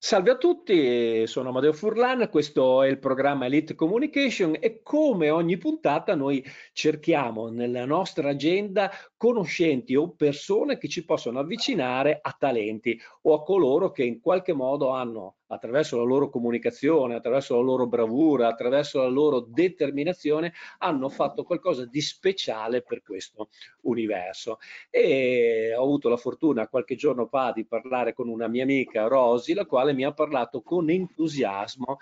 Salve a tutti, sono Amadeo Furlan, questo è il programma Elite Communication e come ogni puntata noi cerchiamo nella nostra agenda conoscenti o persone che ci possono avvicinare a talenti o a coloro che in qualche modo hanno attraverso la loro comunicazione, attraverso la loro bravura, attraverso la loro determinazione, hanno fatto qualcosa di speciale per questo universo. E ho avuto la fortuna qualche giorno fa di parlare con una mia amica Rosy, la quale mi ha parlato con entusiasmo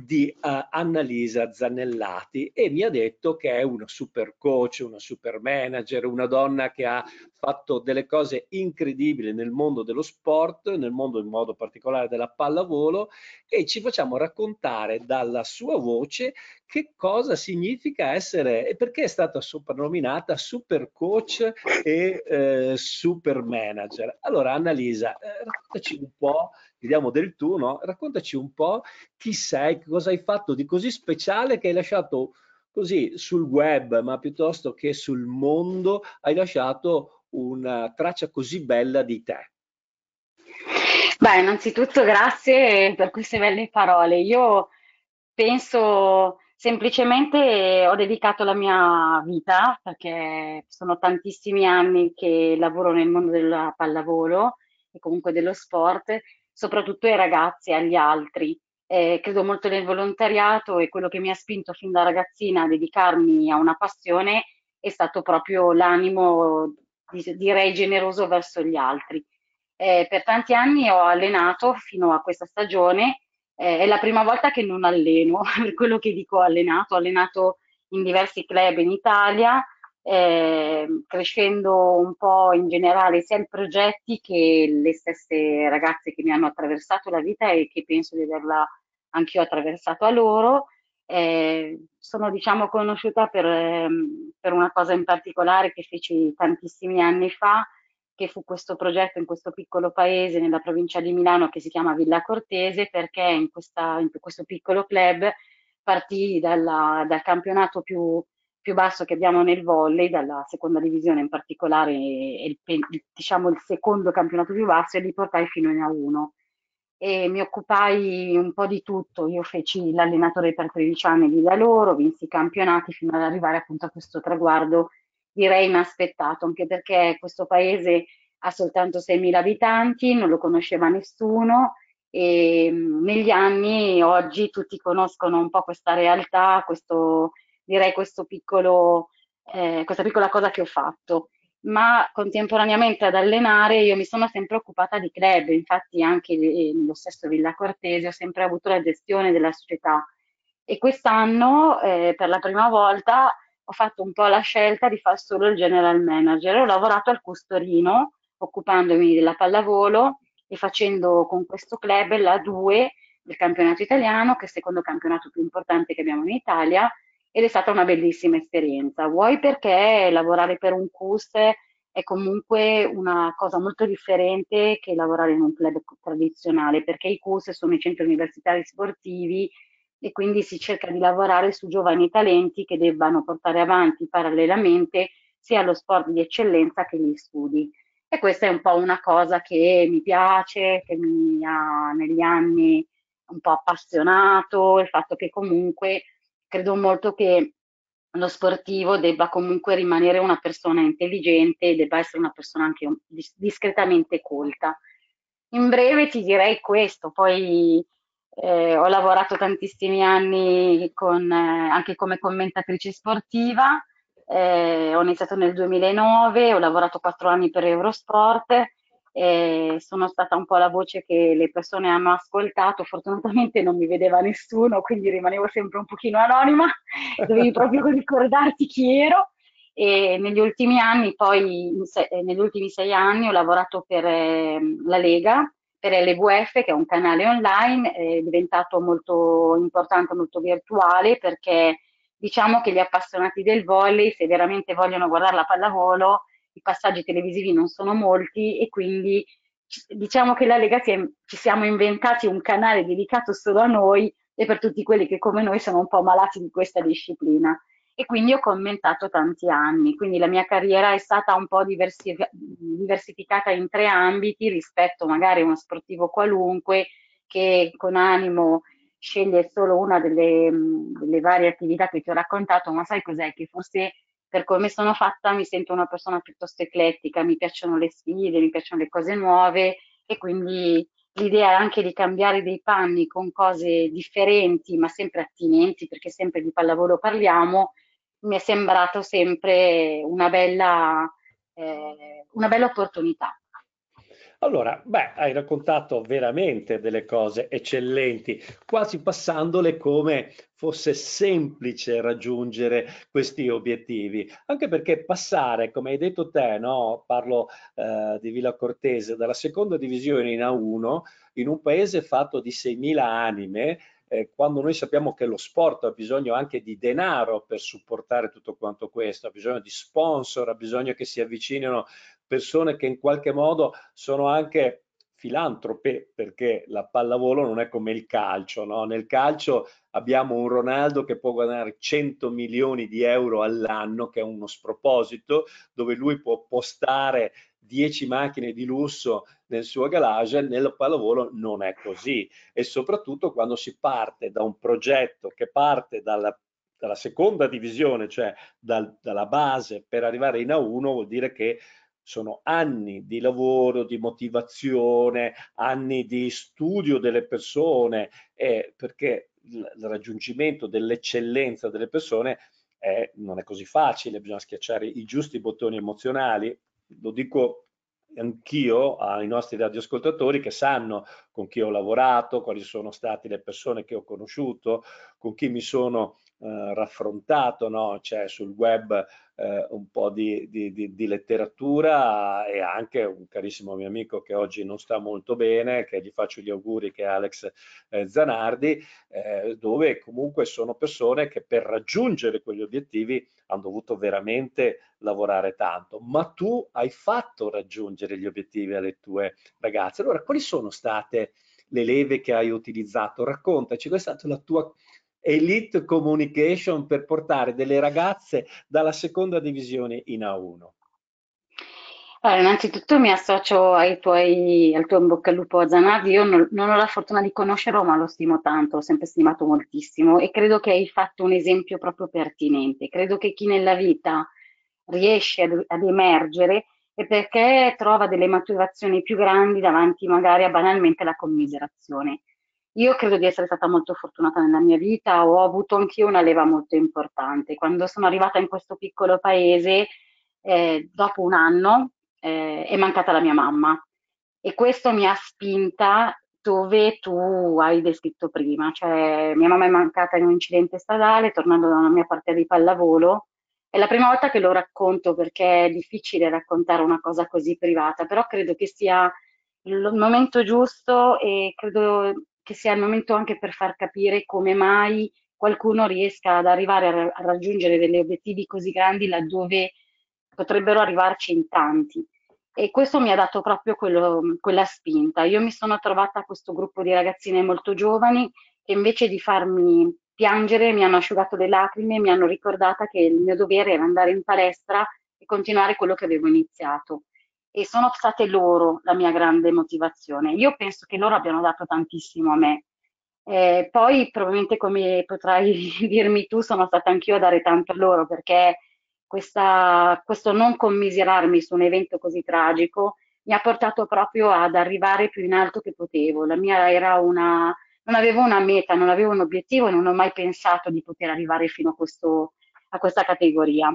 di uh, Annalisa Zannellati e mi ha detto che è una super coach, una super manager, una donna che ha fatto delle cose incredibili nel mondo dello sport, nel mondo in modo particolare della pallavolo e ci facciamo raccontare dalla sua voce che cosa significa essere e perché è stata soprannominata super coach e eh, super manager. Allora Annalisa, eh, raccontaci un po' ti diamo del tu, no? Raccontaci un po' chi sei, cosa hai fatto di così speciale che hai lasciato così sul web, ma piuttosto che sul mondo, hai lasciato una traccia così bella di te. Beh, innanzitutto grazie per queste belle parole. Io penso semplicemente ho dedicato la mia vita, perché sono tantissimi anni che lavoro nel mondo della pallavolo e comunque dello sport soprattutto ai ragazzi e agli altri. Eh, credo molto nel volontariato e quello che mi ha spinto fin da ragazzina a dedicarmi a una passione è stato proprio l'animo, direi, generoso verso gli altri. Eh, per tanti anni ho allenato fino a questa stagione, eh, è la prima volta che non alleno, per quello che dico allenato, ho allenato in diversi club in Italia, eh, crescendo un po' in generale sia i progetti che le stesse ragazze che mi hanno attraversato la vita e che penso di averla anch'io attraversato a loro. Eh, sono diciamo conosciuta per, ehm, per, una cosa in particolare che feci tantissimi anni fa, che fu questo progetto in questo piccolo paese nella provincia di Milano che si chiama Villa Cortese, perché in, questa, in questo piccolo club partì dalla, dal campionato più più basso che abbiamo nel volley, dalla seconda divisione in particolare, il, diciamo il secondo campionato più basso, e li portai fino in A1. E mi occupai un po' di tutto, io feci l'allenatore per 13 anni lì da loro, vinsi i campionati fino ad arrivare appunto a questo traguardo, direi inaspettato, anche perché questo paese ha soltanto 6.000 abitanti, non lo conosceva nessuno, e negli anni oggi tutti conoscono un po' questa realtà, questo direi piccolo, eh, questa piccola cosa che ho fatto. Ma contemporaneamente ad allenare io mi sono sempre occupata di club, infatti anche nello stesso Villa Cortese ho sempre avuto la gestione della società e quest'anno eh, per la prima volta ho fatto un po' la scelta di fare solo il general manager. Ho lavorato al Custorino occupandomi della pallavolo e facendo con questo club la 2 del campionato italiano, che è il secondo campionato più importante che abbiamo in Italia, ed è stata una bellissima esperienza. Vuoi perché lavorare per un CUS è comunque una cosa molto differente che lavorare in un club tradizionale, perché i CUS sono i centri universitari sportivi e quindi si cerca di lavorare su giovani talenti che debbano portare avanti parallelamente sia lo sport di eccellenza che gli studi. E questa è un po' una cosa che mi piace, che mi ha negli anni un po' appassionato, il fatto che comunque credo molto che lo sportivo debba comunque rimanere una persona intelligente e debba essere una persona anche discretamente colta. In breve ti direi questo, poi eh, ho lavorato tantissimi anni con, eh, anche come commentatrice sportiva, eh, ho iniziato nel 2009, ho lavorato quattro anni per Eurosport e sono stata un po' la voce che le persone hanno ascoltato, fortunatamente non mi vedeva nessuno, quindi rimanevo sempre un pochino anonima, dovevi proprio ricordarti chi ero. E negli ultimi anni, poi eh, negli ultimi sei anni ho lavorato per eh, la Lega, per LVF che è un canale online, è diventato molto importante, molto virtuale perché diciamo che gli appassionati del volley, se veramente vogliono guardare la pallavolo, i passaggi televisivi non sono molti e quindi diciamo che la Lega è, ci siamo inventati un canale dedicato solo a noi e per tutti quelli che come noi sono un po' malati di questa disciplina. E quindi ho commentato tanti anni, quindi la mia carriera è stata un po' diversificata in tre ambiti rispetto magari a uno sportivo qualunque che con animo sceglie solo una delle, delle varie attività che ti ho raccontato, ma sai cos'è? Che forse per come sono fatta mi sento una persona piuttosto eclettica, mi piacciono le sfide, mi piacciono le cose nuove e quindi l'idea anche di cambiare dei panni con cose differenti ma sempre attinenti, perché sempre di pallavolo parliamo, mi è sembrato sempre una bella, eh, una bella opportunità. Allora, beh, hai raccontato veramente delle cose eccellenti, quasi passandole come fosse semplice raggiungere questi obiettivi, anche perché passare, come hai detto te, no? parlo eh, di Villa Cortese, dalla seconda divisione in A1, in un paese fatto di 6.000 anime, eh, quando noi sappiamo che lo sport ha bisogno anche di denaro per supportare tutto quanto questo, ha bisogno di sponsor, ha bisogno che si avvicinino persone che in qualche modo sono anche filantrope perché la pallavolo non è come il calcio, no? nel calcio abbiamo un Ronaldo che può guadagnare 100 milioni di euro all'anno, che è uno sproposito, dove lui può postare 10 macchine di lusso nel suo garage, nel pallavolo non è così e soprattutto quando si parte da un progetto che parte dalla dalla seconda divisione, cioè dal, dalla base per arrivare in A1, vuol dire che sono anni di lavoro, di motivazione, anni di studio delle persone, eh, perché il, raggiungimento dell'eccellenza delle persone è, non è così facile, bisogna schiacciare i giusti bottoni emozionali. Lo dico anch'io ai nostri radioascoltatori che sanno con chi ho lavorato, quali sono state le persone che ho conosciuto, con chi mi sono eh, raffrontato, no? c'è sul web eh, un po' di, di, di, di, letteratura e anche un carissimo mio amico che oggi non sta molto bene, che gli faccio gli auguri, che è Alex eh, Zanardi, eh, dove comunque sono persone che per raggiungere quegli obiettivi hanno dovuto veramente lavorare tanto, ma tu hai fatto raggiungere gli obiettivi alle tue ragazze. Allora, quali sono state le leve che hai utilizzato? Raccontaci, qual è stata la tua Elite Communication per portare delle ragazze dalla seconda divisione in A1? Allora, innanzitutto mi associo tuoi, al tuo in bocca al lupo a Zanardi. Io non, non, ho la fortuna di conoscerlo, ma lo stimo tanto, l'ho sempre stimato moltissimo e credo che hai fatto un esempio proprio pertinente. Credo che chi nella vita riesce ad, ad emergere è perché trova delle motivazioni più grandi davanti magari a banalmente la commiserazione. Io credo di essere stata molto fortunata nella mia vita, ho avuto anch'io una leva molto importante. Quando sono arrivata in questo piccolo paese, eh, dopo un anno, eh, è mancata la mia mamma e questo mi ha spinta dove tu hai descritto prima, cioè mia mamma è mancata in un incidente stradale tornando da una mia partita di pallavolo. È la prima volta che lo racconto perché è difficile raccontare una cosa così privata, però credo che sia il momento giusto e credo che sia il momento anche per far capire come mai qualcuno riesca ad arrivare a, a raggiungere degli obiettivi così grandi laddove potrebbero arrivarci in tanti. E questo mi ha dato proprio quello, quella spinta. Io mi sono trovata a questo gruppo di ragazzine molto giovani che invece di farmi piangere mi hanno asciugato le lacrime e mi hanno ricordata che il mio dovere era andare in palestra e continuare quello che avevo iniziato e sono state loro la mia grande motivazione. Io penso che loro abbiano dato tantissimo a me. Eh, poi probabilmente come potrai dirmi tu sono stata anch'io a dare tanto a loro perché questa, questo non commiserarmi su un evento così tragico mi ha portato proprio ad arrivare più in alto che potevo. La mia era una, non avevo una meta, non avevo un obiettivo e non ho mai pensato di poter arrivare fino a, questo, a questa categoria.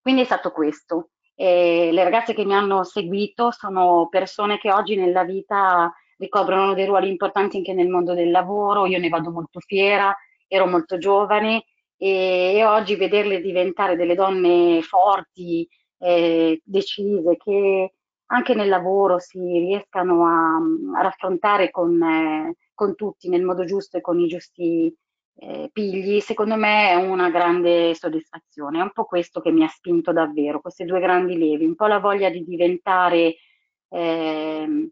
Quindi è stato questo. E le ragazze che mi hanno seguito sono persone che oggi nella vita ricoprono dei ruoli importanti anche nel mondo del lavoro, io ne vado molto fiera, ero molto giovane e, e oggi vederle diventare delle donne forti, eh, decise, che anche nel lavoro si riescano a, a raffrontare con, eh, con tutti nel modo giusto e con i giusti eh, pigli, secondo me è una grande soddisfazione. È un po' questo che mi ha spinto davvero, queste due grandi levi, un po' la voglia di diventare, eh,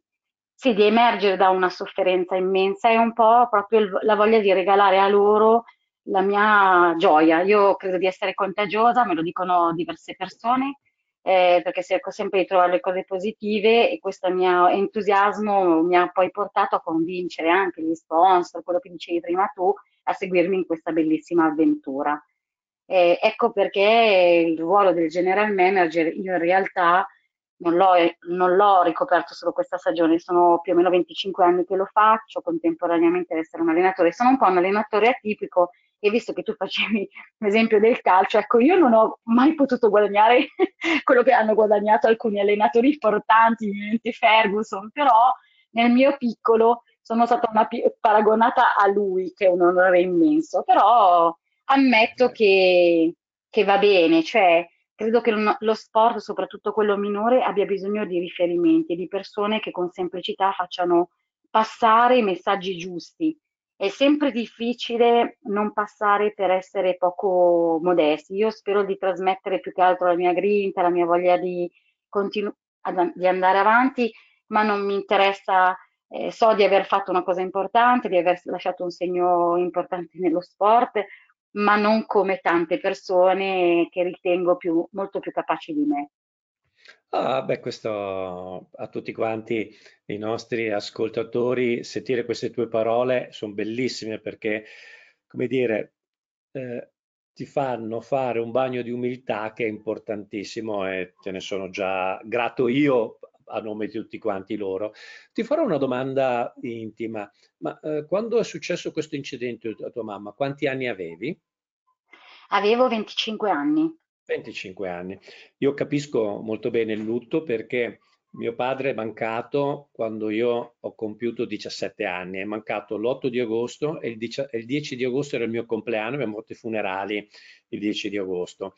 sì, di emergere da una sofferenza immensa e un po' proprio il, la voglia di regalare a loro la mia gioia. Io credo di essere contagiosa, me lo dicono diverse persone eh, perché cerco sempre di trovare le cose positive e questo mio entusiasmo mi ha poi portato a convincere anche gli sponsor, quello che dicevi prima tu, a seguirmi in questa bellissima avventura. Eh, ecco perché il ruolo del general manager io in realtà non l'ho, non l'ho, ricoperto solo questa stagione, sono più o meno 25 anni che lo faccio, contemporaneamente ad essere un allenatore. Sono un po' un allenatore atipico e visto che tu facevi l'esempio del calcio, ecco, io non ho mai potuto guadagnare quello che hanno guadagnato alcuni allenatori importanti, Ferguson, però nel mio piccolo sono stata paragonata a lui, che è un onore immenso, però ammetto che, che va bene, cioè credo che lo sport, soprattutto quello minore, abbia bisogno di riferimenti, di persone che con semplicità facciano passare i messaggi giusti. È sempre difficile non passare per essere poco modesti. Io spero di trasmettere più che altro la mia grinta, la mia voglia di, continu- di andare avanti, ma non mi interessa, eh, so di aver fatto una cosa importante, di aver lasciato un segno importante nello sport, ma non come tante persone che ritengo più, molto più capaci di me. Ah, beh, questo a tutti quanti i nostri ascoltatori, sentire queste tue parole sono bellissime perché, come dire, eh, ti fanno fare un bagno di umiltà che è importantissimo e te ne sono già grato io a nome di tutti quanti loro. Ti farò una domanda intima, ma eh, quando è successo questo incidente a tua mamma, quanti anni avevi? Avevo 25 anni. 25 anni. Io capisco molto bene il lutto perché mio padre è mancato quando io ho compiuto 17 anni, è mancato l'8 di agosto e il, 10 di agosto era il mio compleanno, abbiamo fatto i funerali il 10 di agosto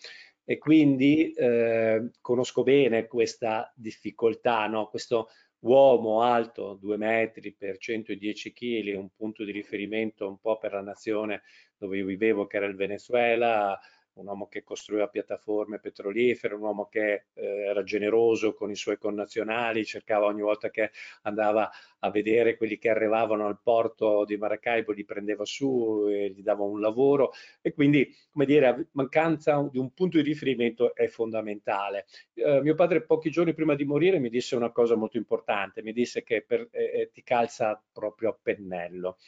e quindi eh, conosco bene questa difficoltà, no? questo uomo alto 2 metri per 110 kg, un punto di riferimento un po' per la nazione dove io vivevo che era il Venezuela, un uomo che costruiva piattaforme petrolifere, un uomo che eh, era generoso con i suoi connazionali, cercava ogni volta che andava a vedere quelli che arrivavano al porto di Maracaibo, li prendeva su e gli dava un lavoro e quindi, come dire, mancanza di un punto di riferimento è fondamentale. Eh, mio padre pochi giorni prima di morire mi disse una cosa molto importante, mi disse che per, eh, eh ti calza proprio a pennello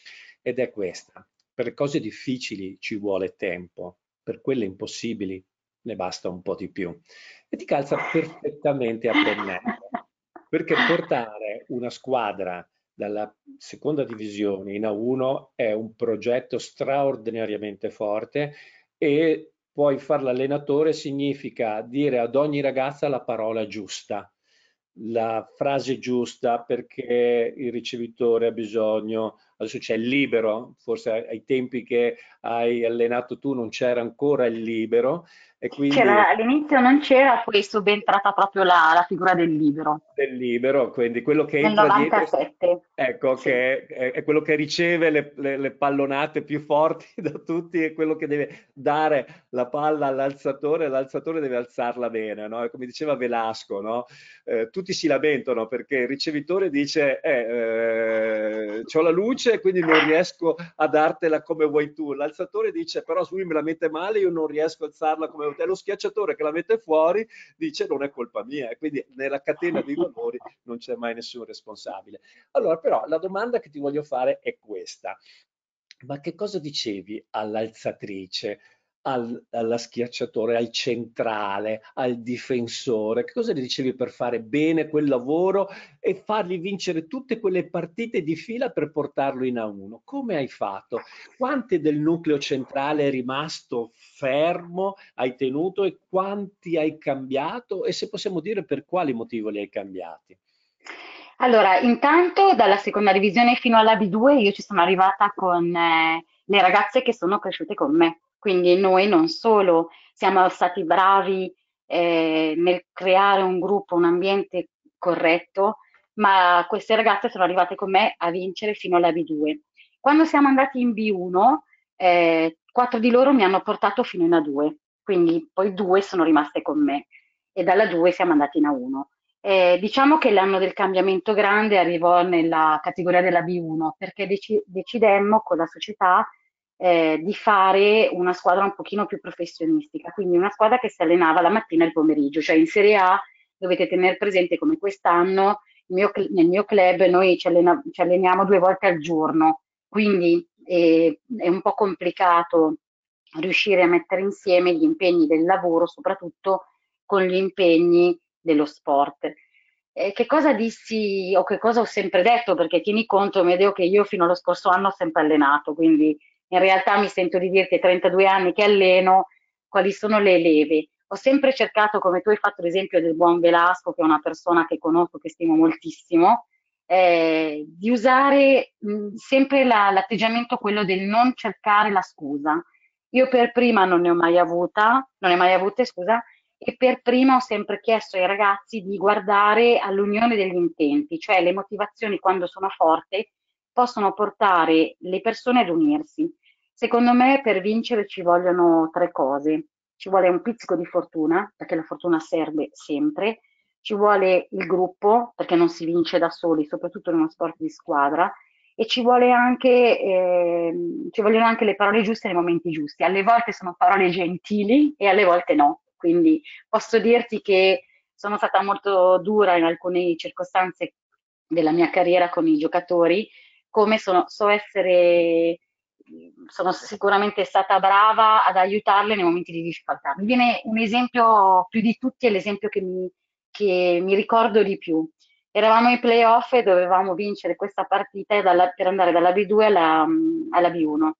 ed è questa. Per le cose difficili ci vuole tempo, per quelle impossibili ne basta un po' di più. E ti calza perfettamente a pennello, perché portare una squadra dalla seconda divisione in A1 è un progetto straordinariamente forte e poi fare l'allenatore significa dire ad ogni ragazza la parola giusta, la frase giusta perché il ricevitore ha bisogno adesso c'è il libero, forse ai tempi che hai allenato tu non c'era ancora il libero. E quindi... all'inizio non c'era, poi è subentrata proprio la, la, figura del libero. Del libero, quindi quello che Nel entra 97. dietro, ecco, sì. che è, è, quello che riceve le, le, le, pallonate più forti da tutti, è quello che deve dare la palla all'alzatore, l'alzatore deve alzarla bene, no? come diceva Velasco, no? eh, tutti si lamentano perché il ricevitore dice, eh, eh, ho la luce, e quindi non riesco a dartela come vuoi tu. L'alzatore dice però lui me la mette male, io non riesco a alzarla come vuoi te. Lo schiacciatore che la mette fuori dice non è colpa mia. Quindi nella catena dei valori non c'è mai nessun responsabile. Allora però la domanda che ti voglio fare è questa. Ma che cosa dicevi all'alzatrice? Al, alla schiacciatore, al centrale, al difensore? Che cosa gli dicevi per fare bene quel lavoro e fargli vincere tutte quelle partite di fila per portarlo in A1? Come hai fatto? Quante del nucleo centrale è rimasto fermo, hai tenuto e quanti hai cambiato? E se possiamo dire per quali motivi li hai cambiati? Allora, intanto dalla seconda divisione fino alla B2 io ci sono arrivata con eh, le ragazze che sono cresciute con me quindi noi non solo siamo stati bravi eh, nel creare un gruppo, un ambiente corretto, ma queste ragazze sono arrivate con me a vincere fino alla B2. Quando siamo andati in B1, eh, quattro di loro mi hanno portato fino in A2, quindi poi due sono rimaste con me e dalla 2 siamo andati in A1. Eh, diciamo che l'anno del cambiamento grande arrivò nella categoria della B1 perché dec- decidemmo con la società eh, di fare una squadra un pochino più professionistica, quindi una squadra che si allenava la mattina e il pomeriggio, cioè in Serie A dovete tenere presente come quest'anno mio, nel mio club noi ci, allena, ci, alleniamo due volte al giorno, quindi eh, è un po' complicato riuscire a mettere insieme gli impegni del lavoro, soprattutto con gli impegni dello sport. Eh, che cosa dissi o che cosa ho sempre detto? Perché tieni conto, Medeo, che io fino allo scorso anno ho sempre allenato, quindi in realtà mi sento di dirti 32 anni che alleno, quali sono le leve. Ho sempre cercato, come tu hai fatto l'esempio del buon Velasco, che è una persona che conosco, che stimo moltissimo, eh, di usare mh, sempre la, l'atteggiamento quello del non cercare la scusa. Io per prima non ne ho mai avuta, non ne ho mai avute, scusa, e per prima ho sempre chiesto ai ragazzi di guardare all'unione degli intenti, cioè le motivazioni quando sono forti possono portare le persone ad unirsi. Secondo me per vincere ci vogliono tre cose. Ci vuole un pizzico di fortuna, perché la fortuna serve sempre, ci vuole il gruppo, perché non si vince da soli, soprattutto in uno sport di squadra, e ci, anche, eh, ci vogliono anche le parole giuste nei momenti giusti. Alle volte sono parole gentili e alle volte no. Quindi posso dirti che sono stata molto dura in alcune circostanze della mia carriera con i giocatori, come sono, so essere, sono sicuramente stata brava ad aiutarle nei momenti di difficoltà. Mi viene un esempio più di tutti, è l'esempio che mi, che mi ricordo di più. Eravamo ai playoff e dovevamo vincere questa partita dalla, per andare dalla B2 alla, alla B1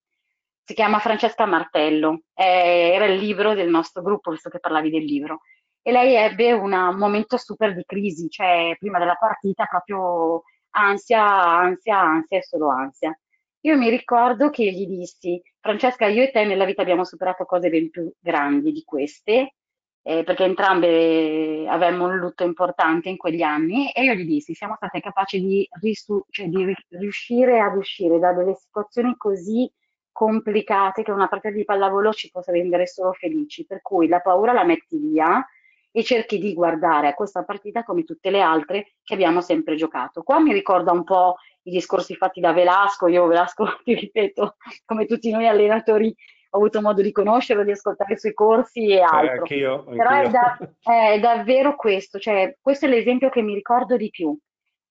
si chiama Francesca Martello, eh, era il libro del nostro gruppo, visto che parlavi del libro. E lei ebbe una, un momento super di crisi, cioè prima della partita proprio ansia, ansia, ansia e solo ansia. Io mi ricordo che gli dissi, Francesca, io e te nella vita abbiamo superato cose ben più grandi di queste, eh, perché entrambe avevamo un lutto importante in quegli anni, e io gli dissi, siamo state capaci di, risu- cioè di riuscire ad uscire da delle situazioni così complicate che una partita di pallavolo ci possa rendere solo felici, per cui la paura la metti via e cerchi di guardare a questa partita come tutte le altre che abbiamo sempre giocato. Qua mi ricorda un po' i discorsi fatti da Velasco, io Velasco ti ripeto, come tutti noi allenatori ho avuto modo di conoscerlo, di ascoltare i suoi corsi e altro. Eh, anch'io, anch'io. Però è, da, è davvero questo, cioè questo è l'esempio che mi ricordo di più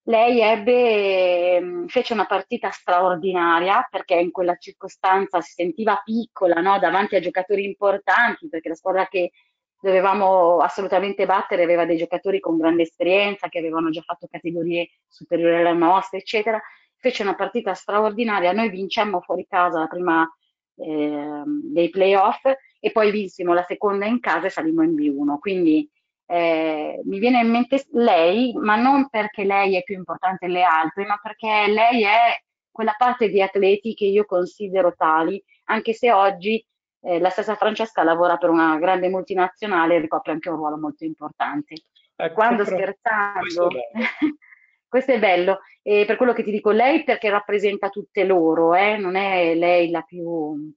lei ebbe, ehm, fece una partita straordinaria perché in quella circostanza si sentiva piccola no? davanti a giocatori importanti, perché la squadra che dovevamo assolutamente battere aveva dei giocatori con grande esperienza, che avevano già fatto categorie superiori alla nostra, eccetera. Fece una partita straordinaria, noi vincemmo fuori casa la prima eh, dei playoff e poi vinsimo la seconda in casa e salimmo in B1. Quindi eh, mi viene in mente lei, ma non perché lei è più importante delle altre, ma perché lei è quella parte di atleti che io considero tali, anche se oggi eh, la stessa Francesca lavora per una grande multinazionale e ricopre anche un ruolo molto importante. Ecco, Quando scherzando, questo è bello. E per quello che ti dico lei perché rappresenta tutte loro, eh? non è lei la più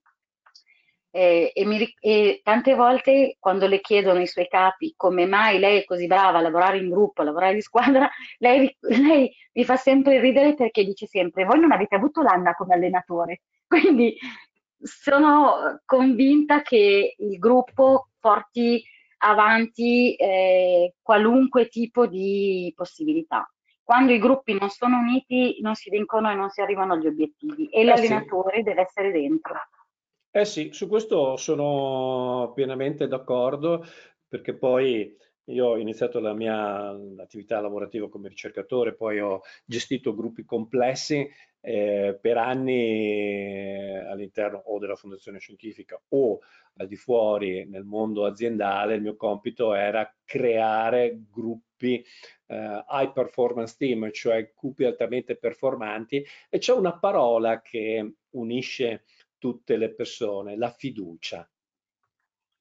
eh, e, mi, e, tante volte quando le chiedono i suoi capi come mai lei è così brava a lavorare in gruppo, a lavorare di squadra, lei, lei mi fa sempre ridere perché dice sempre voi non avete avuto l'Anna come allenatore. Quindi sono convinta che il gruppo porti avanti eh, qualunque tipo di possibilità. Quando i gruppi non sono uniti non si vincono e non si arrivano agli obiettivi e eh l'allenatore sì. deve essere dentro. Eh sì, su questo sono pienamente d'accordo perché poi io ho iniziato la mia attività lavorativa come ricercatore, poi ho gestito gruppi complessi eh, per anni all'interno o della fondazione scientifica o al di fuori nel mondo aziendale. Il mio compito era creare gruppi eh, high performance team, cioè gruppi altamente performanti e c'è una parola che unisce tutte le persone, la fiducia.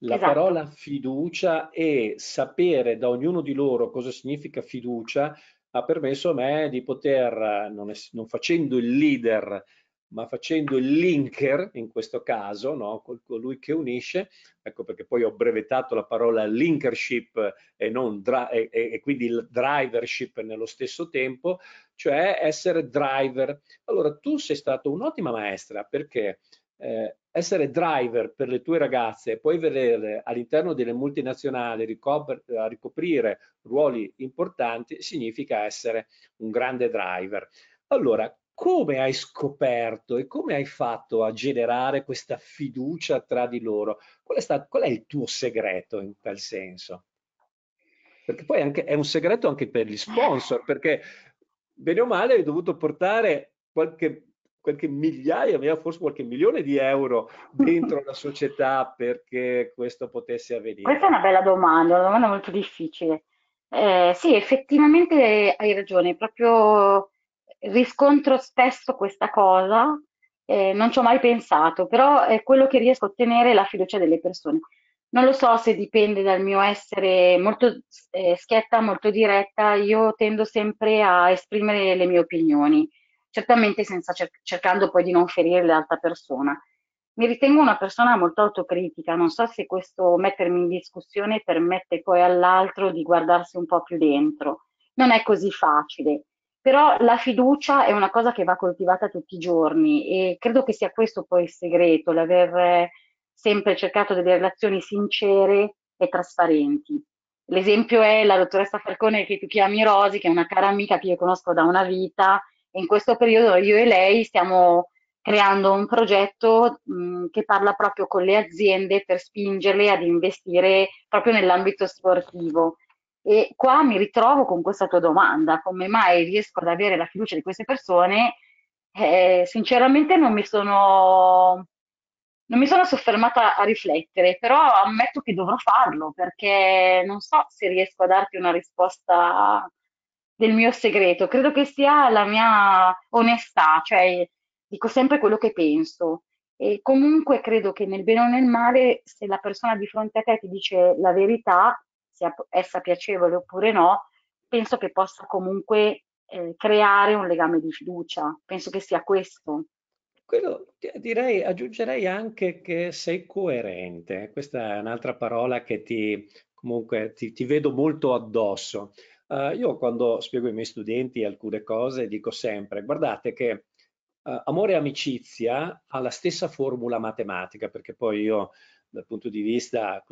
La esatto. parola fiducia e sapere da ognuno di loro cosa significa fiducia ha permesso a me di poter, non, è, non facendo il leader, ma facendo il linker in questo caso, no? colui che unisce, ecco perché poi ho brevettato la parola linkership e, non e, e quindi il drivership nello stesso tempo, cioè essere driver. Allora tu sei stato un'ottima maestra perché eh, essere driver per le tue ragazze e poi vedere all'interno delle multinazionali ricoprire ruoli importanti significa essere un grande driver. Allora, come hai scoperto e come hai fatto a generare questa fiducia tra di loro? Qual è, stato, qual è il tuo segreto in tal senso? Perché poi anche, è un segreto anche per gli sponsor, perché bene o male hai dovuto portare qualche, qualche migliaia, forse qualche milione di euro dentro la società perché questo potesse avvenire. Questa è una bella domanda, una domanda molto difficile. Eh, sì, effettivamente hai ragione, proprio riscontro spesso questa cosa, eh, non ci ho mai pensato, però è quello che riesco a ottenere la fiducia delle persone. Non lo so se dipende dal mio essere molto eh, schietta, molto diretta, io tendo sempre a esprimere le mie opinioni, certamente senza cer- cercando poi di non ferire l'altra persona. Mi ritengo una persona molto autocritica, non so se questo mettermi in discussione permette poi all'altro di guardarsi un po' più dentro. Non è così facile, però la fiducia è una cosa che va coltivata tutti i giorni e credo che sia questo poi il segreto, l'aver sempre cercato delle relazioni sincere e trasparenti. L'esempio è la dottoressa Falcone che tu chiami Rosi, che è una cara amica che io conosco da una vita in questo periodo io e lei stiamo creando un progetto mh, che parla proprio con le aziende per spingerle ad investire proprio nell'ambito sportivo. E qua mi ritrovo con questa tua domanda, come mai riesco ad avere la fiducia di queste persone? Eh, sinceramente non mi sono non mi sono soffermata a riflettere, però ammetto che dovrò farlo perché non so se riesco a darti una risposta del mio segreto. Credo che sia la mia onestà, cioè dico sempre quello che penso. E comunque credo che nel bene o nel male, se la persona di fronte a te ti dice la verità, sia essa piacevole oppure no, penso che possa comunque eh, creare un legame di fiducia. Penso che sia questo. Quello, direi, aggiungerei anche che sei coerente. Questa è un'altra parola che ti, comunque, ti, ti vedo molto addosso. Uh, io quando spiego ai miei studenti alcune cose dico sempre, guardate che uh, amore e amicizia ha la stessa formula matematica, perché poi io dal punto di vista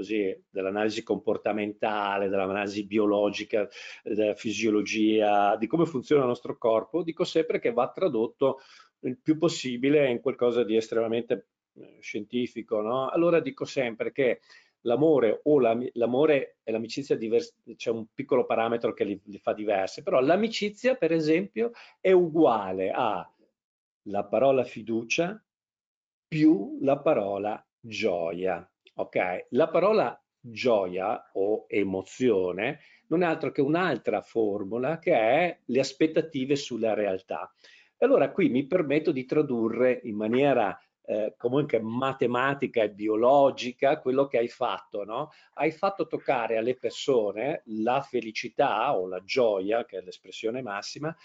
dell'analisi comportamentale, dell'analisi biologica, della fisiologia, di come funziona il nostro corpo, dico sempre che va tradotto il più possibile in qualcosa di estremamente eh, scientifico, no? Allora dico sempre che l'amore o l'amore e l'amicizia c'è un piccolo parametro che li, li fa diversi, però l'amicizia per esempio è uguale a la parola fiducia più la parola gioia, ok? La parola gioia o emozione non è altro che un'altra formula che è le aspettative sulla realtà. Allora qui mi permetto di tradurre in maniera eh, comunque matematica e biologica quello che hai fatto, no? Hai fatto toccare alle persone la felicità o la gioia, che è l'espressione massima,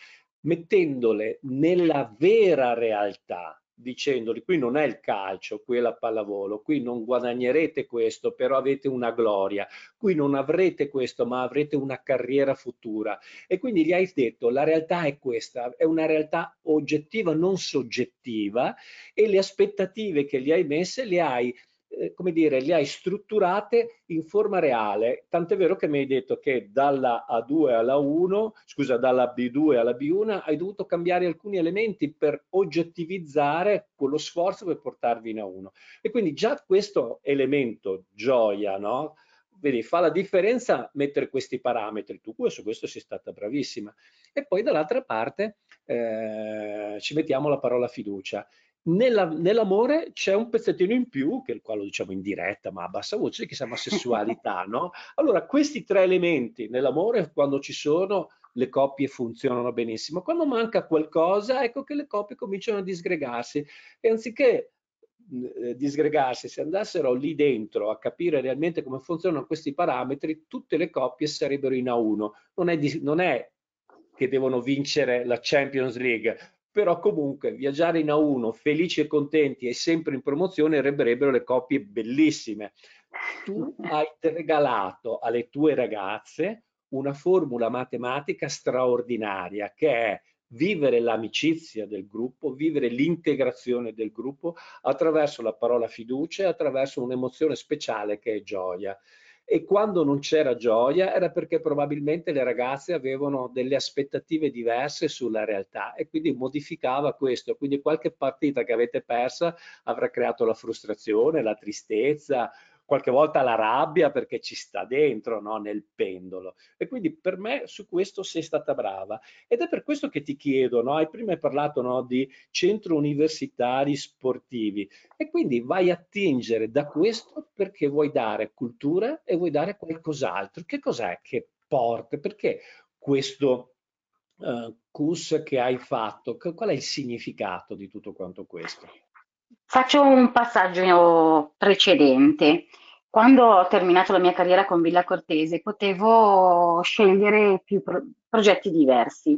mettendole nella vera realtà, dicendogli qui non è il calcio, qui è la pallavolo, qui non guadagnerete questo, però avete una gloria, qui non avrete questo, ma avrete una carriera futura. E quindi gli hai detto la realtà è questa, è una realtà oggettiva, non soggettiva, e le aspettative che gli hai messe le hai eh, come dire, le hai strutturate in forma reale, tant'è vero che mi hai detto che dalla A2 alla 1, scusa, dalla B2 alla B1 hai dovuto cambiare alcuni elementi per oggettivizzare quello sforzo per portarvi in A1. E quindi già questo elemento gioia, no? Vedi, fa la differenza mettere questi parametri, tu su questo sei stata bravissima. E poi dall'altra parte eh, ci mettiamo la parola fiducia nella, nell'amore c'è un pezzettino in più, che qua lo diciamo in diretta, ma a bassa voce, che si chiama sessualità, no? Allora, questi tre elementi nell'amore, quando ci sono, le coppie funzionano benissimo. Quando manca qualcosa, ecco che le coppie cominciano a disgregarsi. E anziché eh, disgregarsi, se andassero lì dentro a capire realmente come funzionano questi parametri, tutte le coppie sarebbero in A1. Non è, di, non è che devono vincere la Champions League, però comunque viaggiare in A1 felici e contenti e sempre in promozione renderebbero le coppie bellissime. Tu hai regalato alle tue ragazze una formula matematica straordinaria che è vivere l'amicizia del gruppo, vivere l'integrazione del gruppo attraverso la parola fiducia e attraverso un'emozione speciale che è gioia e quando non c'era gioia era perché probabilmente le ragazze avevano delle aspettative diverse sulla realtà e quindi modificava questo, quindi qualche partita che avete persa avrà creato la frustrazione, la tristezza, qualche volta la rabbia perché ci sta dentro no? nel pendolo. E quindi per me su questo sei stata brava. Ed è per questo che ti chiedo, no? hai prima parlato no, di centro universitari sportivi e quindi vai a tingere da questo perché vuoi dare cultura e vuoi dare qualcos'altro. Che cos'è che porta? Perché questo uh, CUS che hai fatto? Qual è il significato di tutto quanto questo? Faccio un passaggio precedente. Quando ho terminato la mia carriera con Villa Cortese, potevo scegliere più pro- progetti diversi.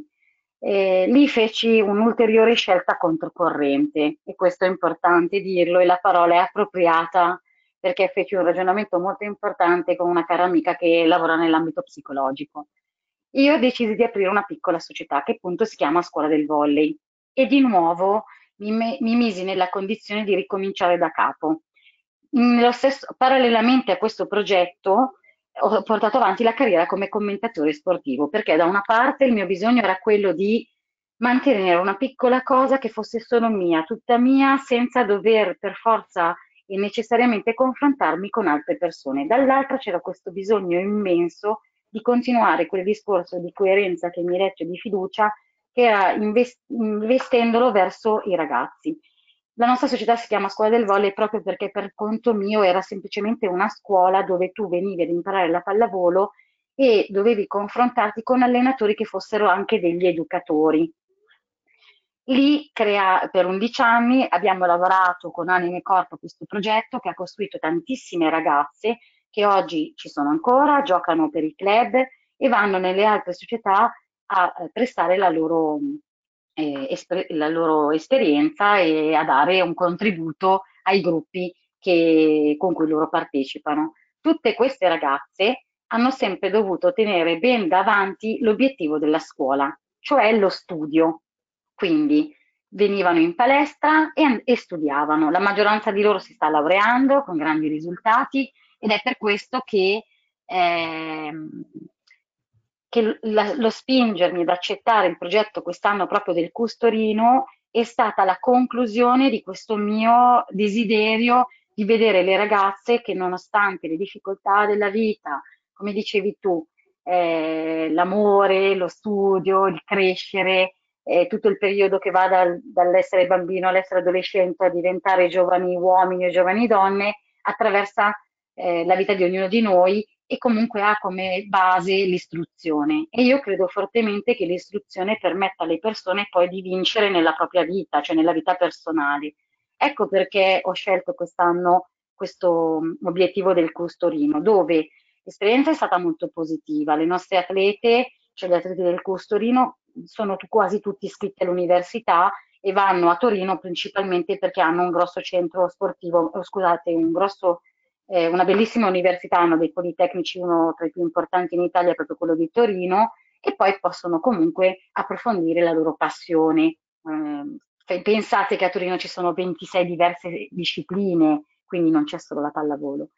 E lì feci un'ulteriore scelta controcorrente, e questo è importante dirlo, e la parola è appropriata perché feci un ragionamento molto importante con una cara amica che lavora nell'ambito psicologico. Io decisi di aprire una piccola società che appunto si chiama Scuola del Volley e di nuovo mi, me, mi misi nella condizione di ricominciare da capo. Stesso, parallelamente a questo progetto ho portato avanti la carriera come commentatore sportivo, perché da una parte il mio bisogno era quello di mantenere una piccola cosa che fosse solo mia, tutta mia, senza dover per forza e necessariamente confrontarmi con altre persone. Dall'altra c'era questo bisogno immenso di continuare quel discorso di coerenza che mi regge di fiducia che era invest- investendolo verso i ragazzi. La nostra società si chiama Scuola del Volley proprio perché per conto mio era semplicemente una scuola dove tu venivi ad imparare la pallavolo e dovevi confrontarti con allenatori che fossero anche degli educatori. Lì crea, per 11 anni abbiamo lavorato con anima e corpo a questo progetto che ha costruito tantissime ragazze che oggi ci sono ancora, giocano per i club e vanno nelle altre società a eh, prestare la loro, eh, esper- la loro esperienza e a dare un contributo ai gruppi che, con cui loro partecipano. Tutte queste ragazze hanno sempre dovuto tenere ben davanti l'obiettivo della scuola, cioè lo studio. Quindi venivano in palestra e, e, studiavano. La maggioranza di loro si sta laureando con grandi risultati ed è per questo che eh, che la, lo spingermi ad accettare il progetto quest'anno proprio del Custorino è stata la conclusione di questo mio desiderio di vedere le ragazze che nonostante le difficoltà della vita, come dicevi tu, eh, l'amore, lo studio, il crescere, eh, tutto il periodo che va dal, dall'essere bambino all'essere adolescente a diventare giovani uomini e giovani donne, attraversa eh, la vita di ognuno di noi e comunque ha come base l'istruzione. E io credo fortemente che l'istruzione permetta alle persone poi di vincere nella propria vita, cioè nella vita personale. Ecco perché ho scelto quest'anno questo obiettivo del Custorino, dove l'esperienza è stata molto positiva. Le nostre atlete, cioè gli atleti del Custorino, sono quasi tutti iscritti all'università e vanno a Torino principalmente perché hanno un grosso centro sportivo, scusate, un grosso eh, una bellissima università, hanno dei politecnici, uno tra i più importanti in Italia proprio quello di Torino, e poi possono comunque approfondire la loro passione. Eh, pensate che a Torino ci sono 26 diverse discipline, quindi non c'è solo la pallavolo.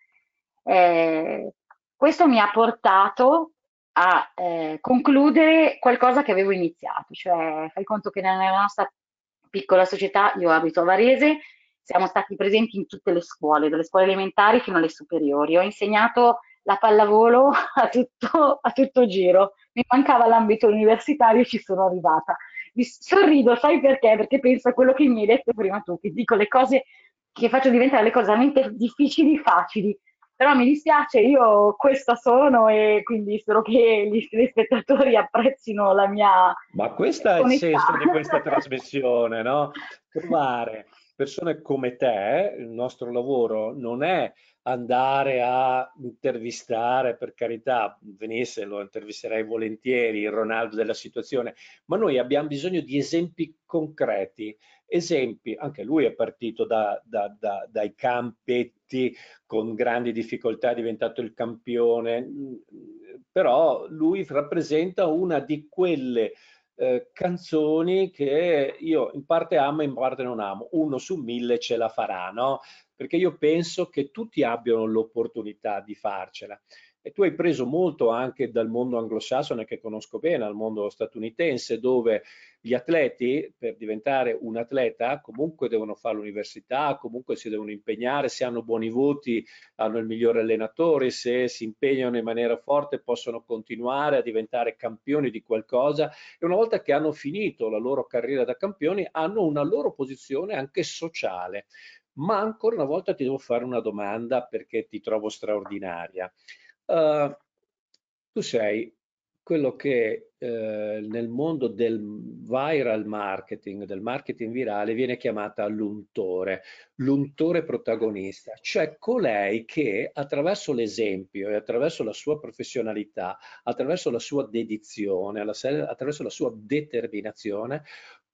Eh, questo mi ha portato a eh, concludere qualcosa che avevo iniziato, cioè fai conto che nella nostra piccola società, io abito a Varese, siamo stati presenti in tutte le scuole, dalle scuole elementari fino alle superiori. Ho insegnato la pallavolo a tutto, a tutto giro. Mi mancava l'ambito universitario e ci sono arrivata. Mi sorrido, sai perché? Perché penso a quello che mi hai detto prima tu, che dico le cose che faccio diventare le cose veramente difficili facili. Però mi dispiace, io questa sono e quindi spero che gli, gli spettatori apprezzino la mia. Ma questo è il senso di questa trasmissione, no? Trovare persone come te, il nostro lavoro non è andare a intervistare, per carità, venisse, lo intervisterei volentieri, il Ronaldo della situazione, ma noi abbiamo bisogno di esempi concreti, esempi, anche lui è partito da, da, da, dai campetti con grandi difficoltà, è diventato il campione, però lui rappresenta una di quelle eh, canzoni che io in parte amo e in parte non amo. Uno su mille ce la farà, no? Perché io penso che tutti abbiano l'opportunità di farcela. E tu hai preso molto anche dal mondo anglosassone che conosco bene, al mondo statunitense, dove gli atleti per diventare un atleta comunque devono fare l'università, comunque si devono impegnare, se hanno buoni voti hanno il migliore allenatore, se si impegnano in maniera forte possono continuare a diventare campioni di qualcosa e una volta che hanno finito la loro carriera da campioni hanno una loro posizione anche sociale. Ma ancora una volta ti devo fare una domanda perché ti trovo straordinaria. Uh, tu sei quello che eh, nel mondo del viral marketing, del marketing virale, viene chiamata l'untore, l'untore protagonista, cioè colei che attraverso l'esempio e attraverso la sua professionalità, attraverso la sua dedizione, attraverso la sua determinazione,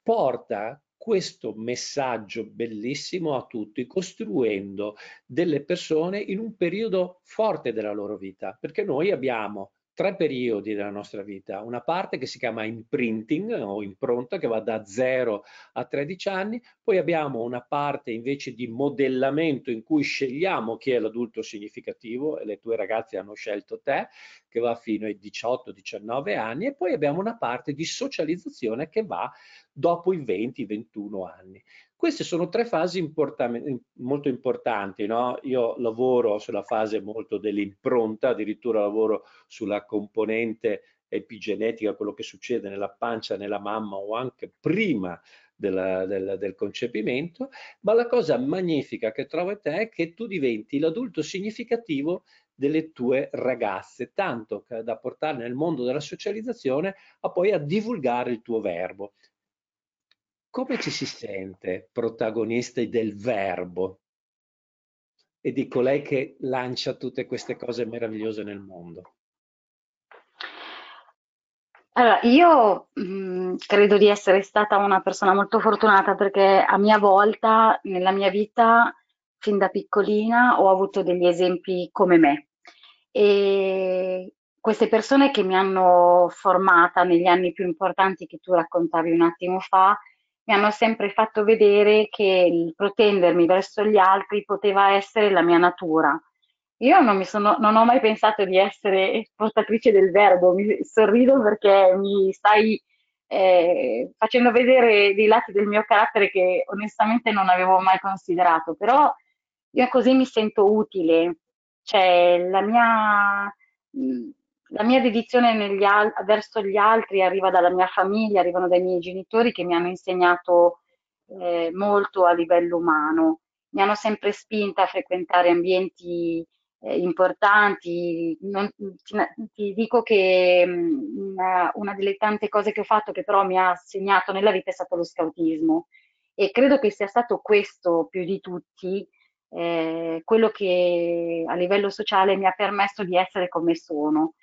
porta questo messaggio bellissimo a tutti, costruendo delle persone in un periodo forte della loro vita, perché noi abbiamo tre periodi della nostra vita, una parte che si chiama imprinting o impronta che va da 0 a 13 anni, poi abbiamo una parte invece di modellamento in cui scegliamo chi è l'adulto significativo e le tue ragazze hanno scelto te, che va fino ai 18-19 anni. E poi abbiamo una parte di socializzazione che va dopo i 20-21 anni. Queste sono tre fasi import- molto importanti. No? Io lavoro sulla fase molto dell'impronta, addirittura lavoro sulla componente epigenetica, quello che succede nella pancia, nella mamma o anche prima della, del, del, concepimento, ma la cosa magnifica che trovo in te è che tu diventi l'adulto significativo delle tue ragazze, tanto da portarle nel mondo della socializzazione a poi a divulgare il tuo verbo come ci si sente protagonisti del verbo e di colei che lancia tutte queste cose meravigliose nel mondo? Allora, io mh, mm, credo di essere stata una persona molto fortunata perché a mia volta nella mia vita, fin da piccolina, ho avuto degli esempi come me. E queste persone che mi hanno formata negli anni più importanti che tu raccontavi un attimo fa, mi hanno sempre fatto vedere che il protendermi verso gli altri poteva essere la mia natura. Io non, mi sono, non ho mai pensato di essere portatrice del verbo, mi sorrido perché mi stai eh, facendo vedere dei lati del mio carattere che onestamente non avevo mai considerato, però io così mi sento utile, cioè la mia, la mia dedizione al- verso gli altri arriva dalla mia famiglia, arrivano dai miei genitori che mi hanno insegnato eh, molto a livello umano, mi hanno sempre spinta a frequentare ambienti eh, importanti. Non, ti, ti, dico che mm, una, una, delle tante cose che ho fatto che però mi ha segnato nella vita è stato lo scautismo e credo che sia stato questo più di tutti eh, quello che a livello sociale mi ha permesso di essere come sono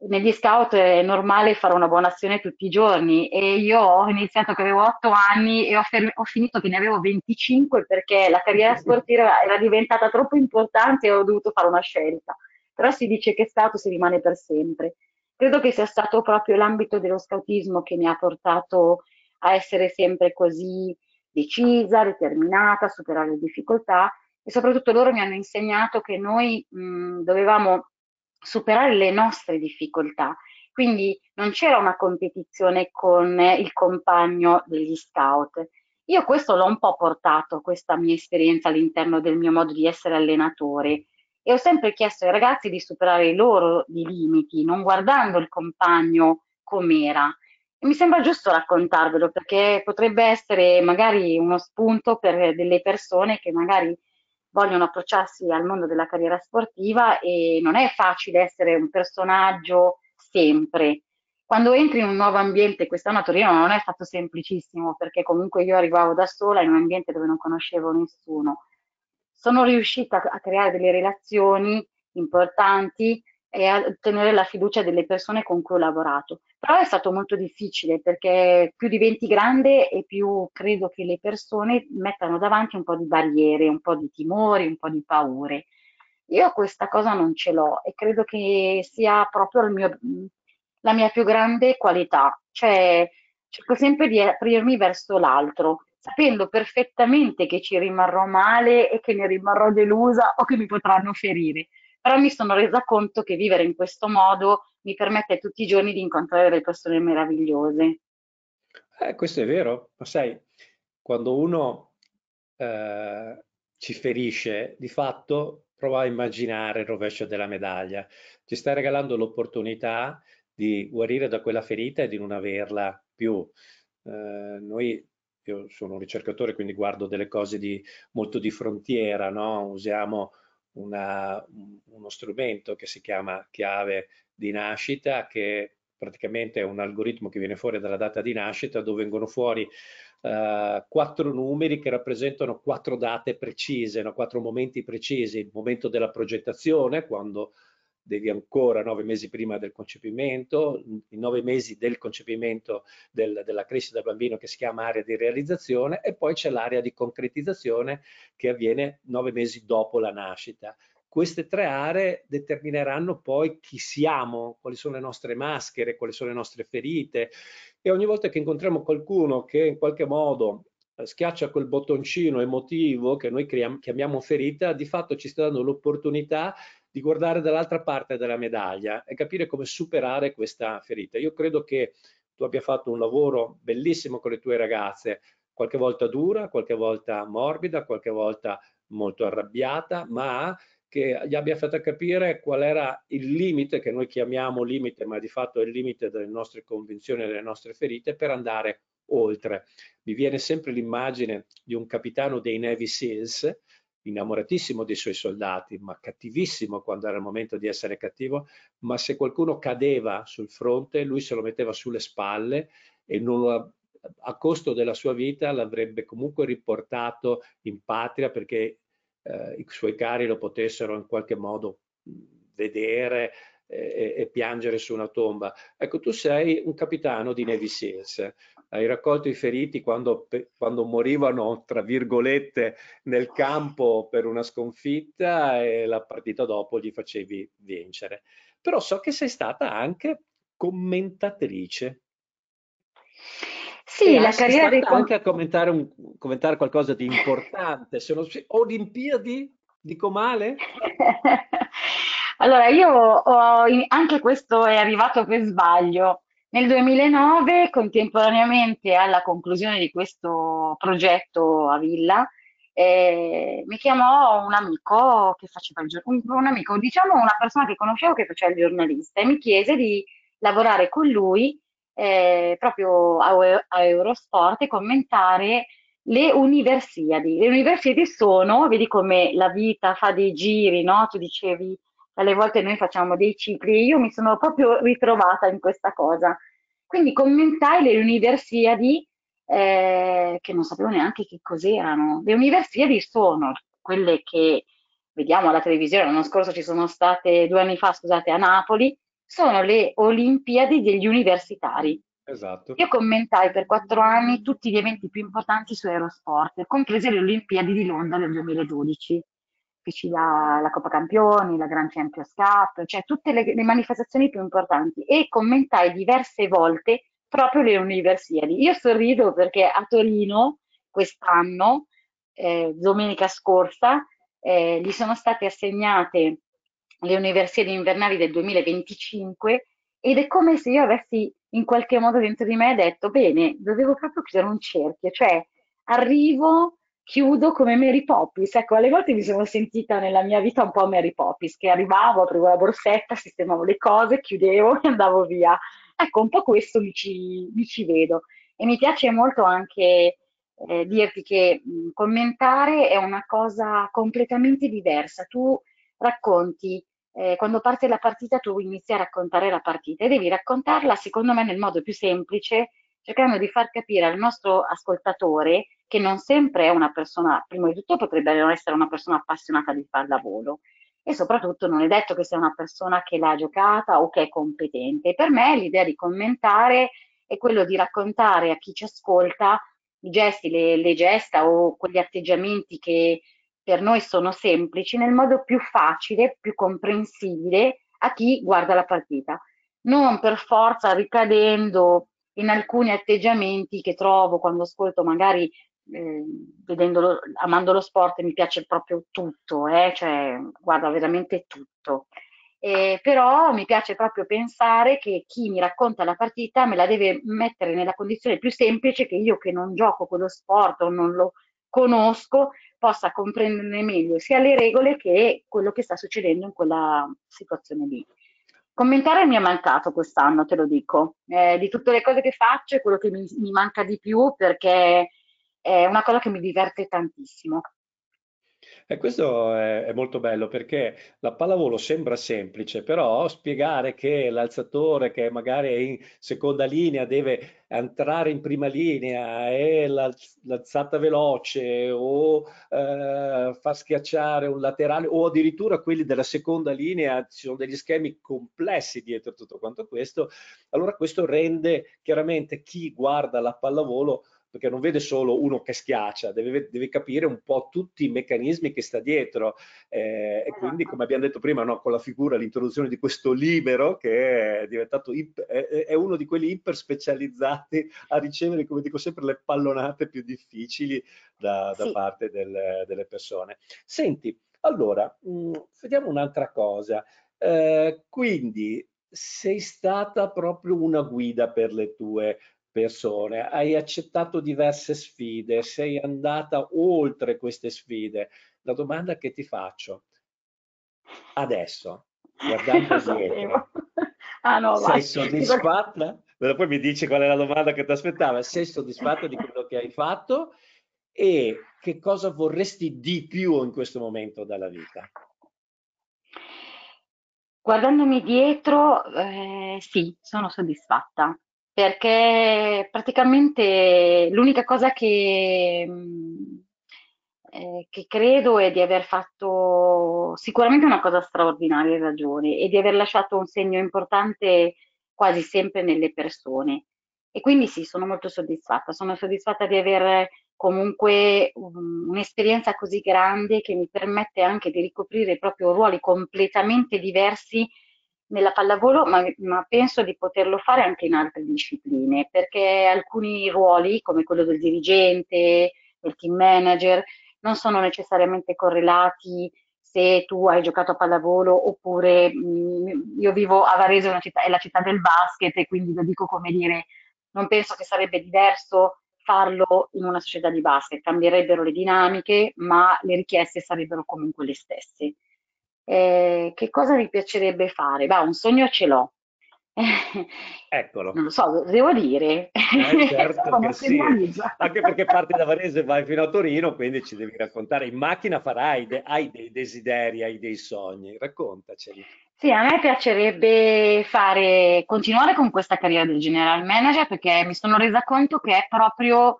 negli scout è normale fare una buona azione tutti i giorni e io ho iniziato che avevo 8 anni e ho, fer- ho, finito che ne avevo 25 perché la carriera sportiva era diventata troppo importante e ho dovuto fare una scelta. Però si dice che scout si rimane per sempre. Credo che sia stato proprio l'ambito dello scoutismo che mi ha portato a essere sempre così decisa, determinata, a superare le difficoltà e soprattutto loro mi hanno insegnato che noi mh, dovevamo superare le nostre difficoltà. Quindi non c'era una competizione con il compagno degli scout. Io questo l'ho un po' portato, questa mia esperienza all'interno del mio modo di essere allenatore e ho sempre chiesto ai ragazzi di superare i loro limiti, non guardando il compagno com'era. E mi sembra giusto raccontarvelo perché potrebbe essere magari uno spunto per delle persone che magari vogliono approcciarsi al mondo della carriera sportiva e non è facile essere un personaggio sempre. Quando entri in un nuovo ambiente, quest'anno a Torino non è stato semplicissimo perché comunque io arrivavo da sola in un ambiente dove non conoscevo nessuno. Sono riuscita a creare delle relazioni importanti e a ottenere la fiducia delle persone con cui ho lavorato. Però è stato molto difficile perché più diventi grande e più credo che le persone mettano davanti un po' di barriere, un po' di timori, un po' di paure. Io questa cosa non ce l'ho e credo che sia proprio mio, la mia più grande qualità, cioè cerco sempre di aprirmi verso l'altro, sapendo perfettamente che ci rimarrò male e che ne rimarrò delusa o che mi potranno ferire. Però mi sono resa conto che vivere in questo modo mi permette tutti i giorni di incontrare delle persone meravigliose. Eh, questo è vero, ma sai, quando uno eh, ci ferisce, di fatto prova a immaginare il rovescio della medaglia. Ci sta regalando l'opportunità di guarire da quella ferita e di non averla più. Eh, noi, io sono un ricercatore, quindi guardo delle cose di, molto di frontiera, no? usiamo una, uno strumento che si chiama chiave di nascita, che praticamente è un algoritmo che viene fuori dalla data di nascita, dove vengono fuori uh, quattro numeri che rappresentano quattro date precise, no? quattro momenti precisi, il momento della progettazione, quando devi ancora nove mesi prima del concepimento, i nove mesi del concepimento del, della crescita del bambino che si chiama area di realizzazione e poi c'è l'area di concretizzazione che avviene nove mesi dopo la nascita. Queste tre aree determineranno poi chi siamo, quali sono le nostre maschere, quali sono le nostre ferite e ogni volta che incontriamo qualcuno che in qualche modo eh, schiaccia quel bottoncino emotivo che noi chiamiamo ferita, di fatto ci sta dando l'opportunità di guardare dall'altra parte della medaglia e capire come superare questa ferita. Io credo che tu abbia fatto un lavoro bellissimo con le tue ragazze, qualche volta dura, qualche volta morbida, qualche volta molto arrabbiata, ma che gli abbia fatto capire qual era il limite, che noi chiamiamo limite, ma di fatto è il limite delle nostre convinzioni e delle nostre ferite, per andare oltre. Mi viene sempre l'immagine di un capitano dei Navy SEALs innamoratissimo dei suoi soldati, ma cattivissimo quando era il momento di essere cattivo, ma se qualcuno cadeva sul fronte, lui se lo metteva sulle spalle e lo, a costo della sua vita l'avrebbe comunque riportato in patria perché eh, i suoi cari lo potessero in qualche modo vedere e, e, piangere su una tomba. Ecco, tu sei un capitano di Navy Seals, hai raccolto i feriti quando, quando morivano, tra virgolette, nel campo per una sconfitta e la partita dopo gli facevi vincere. Però so che sei stata anche commentatrice. Sì, e la carriera dei anche a commentare, un, commentare qualcosa di importante. Sono Olimpiadi? Dico male? Allora, io ho, anche questo è arrivato per sbaglio. Nel 2009, contemporaneamente alla conclusione di questo progetto a Villa, eh, mi chiamò un amico che faceva il giornalista, un amico, diciamo una persona che conoscevo che faceva il giornalista e mi chiese di lavorare con lui eh, proprio a, a Eurosport e commentare le universiadi. Le universiadi sono, vedi come la vita fa dei giri, no? Tu dicevi alle volte noi facciamo dei cicli, io mi sono proprio ritrovata in questa cosa. Quindi commentai le Universiadi, eh, che non sapevo neanche che cos'erano. Le Universiadi sono quelle che vediamo alla televisione, l'anno scorso ci sono state, due anni fa, scusate, a Napoli, sono le Olimpiadi degli universitari. Esatto. Io commentai per quattro anni tutti gli eventi più importanti su Aerosport, comprese le Olimpiadi di Londra del 2012 feci la, la Coppa Campioni, la Grand Champions Cup, cioè tutte le, le manifestazioni più importanti e commentai diverse volte proprio le Universiadi. Io sorrido perché a Torino quest'anno, eh, domenica scorsa, eh, gli sono state assegnate le Universiadi invernali del 2025 ed è come se io avessi in qualche modo dentro di me detto, bene, dovevo proprio chiudere un cerchio, cioè arrivo chiudo come Mary Poppins. Ecco, alle volte mi sono sentita nella mia vita un po' Mary Poppins, che arrivavo, aprivo la borsetta, sistemavo le cose, chiudevo e andavo via. Ecco, un po' questo mi ci, mi ci vedo. E mi piace molto anche eh, dirti che mh, commentare è una cosa completamente diversa. Tu racconti, eh, quando parte la partita, tu inizi a raccontare la partita e devi raccontarla, secondo me, nel modo più semplice, cercando di far capire al nostro ascoltatore che non sempre è una persona, prima di tutto potrebbe non essere una persona appassionata di pallavolo e soprattutto non è detto che sia una persona che l'ha giocata o che è competente. Per me l'idea di commentare è quello di raccontare a chi ci ascolta i gesti, le, le gesta o quegli atteggiamenti che per noi sono semplici nel modo più facile, più comprensibile a chi guarda la partita. Non per forza ricadendo in alcuni atteggiamenti che trovo quando ascolto magari eh, vedendolo, amando lo sport mi piace proprio tutto, eh? cioè guarda veramente tutto. Eh, però mi piace proprio pensare che chi mi racconta la partita me la deve mettere nella condizione più semplice che io che non gioco quello sport o non lo conosco possa comprendere meglio sia le regole che quello che sta succedendo in quella situazione lì. Commentare mi è mancato quest'anno, te lo dico. Eh, di tutte le cose che faccio è quello che mi, mi manca di più perché è una cosa che mi diverte tantissimo. E questo è, molto bello perché la pallavolo sembra semplice, però spiegare che l'alzatore che magari è in seconda linea deve entrare in prima linea e l'alzata veloce o eh, far schiacciare un laterale o addirittura quelli della seconda linea, ci sono degli schemi complessi dietro tutto quanto questo, allora questo rende chiaramente chi guarda la pallavolo perché non vede solo uno che schiaccia, deve, deve capire un po' tutti i meccanismi che sta dietro eh, e quindi come abbiamo detto prima no, con la figura, l'introduzione di questo libero che è diventato è, è uno di quelli iper specializzati a ricevere, come dico sempre, le pallonate più difficili da, da sì. parte del, delle persone. Senti, allora, mh, mm, vediamo un'altra cosa. Eh, quindi sei stata proprio una guida per le tue persone, hai accettato diverse sfide, sei andata oltre queste sfide. La domanda che ti faccio adesso, guardando dietro, ah, no, sei vai. soddisfatta? Poi mi dici qual è la domanda che ti aspettava. Sei soddisfatta di quello che hai fatto e che cosa vorresti di più in questo momento dalla vita? Guardandomi dietro, eh, sì, sono soddisfatta perché praticamente l'unica cosa che, mm, eh, che credo è di aver fatto sicuramente una cosa straordinaria in ragione e di aver lasciato un segno importante quasi sempre nelle persone. E quindi sì, sono molto soddisfatta, sono soddisfatta di aver comunque um, un'esperienza così grande che mi permette anche di ricoprire proprio ruoli completamente diversi nella pallavolo, ma, ma, penso di poterlo fare anche in altre discipline, perché alcuni ruoli, come quello del dirigente, del team manager, non sono necessariamente correlati se tu hai giocato a pallavolo oppure mh, mm, io vivo a Varese, città, è la città del basket e quindi lo dico come dire, non penso che sarebbe diverso farlo in una società di basket, cambierebbero le dinamiche, ma le richieste sarebbero comunque le stesse. Eh, che cosa mi piacerebbe fare? Beh, un sogno ce l'ho. Eccolo. Non lo so, devo dire. Eh, certo che sì. Anche perché parti da Varese e vai fino a Torino, quindi ci devi raccontare. In macchina farai, de- hai dei desideri, hai dei sogni. Raccontaceli. Sì, a me piacerebbe fare, continuare con questa carriera del general manager perché mi sono resa conto che è proprio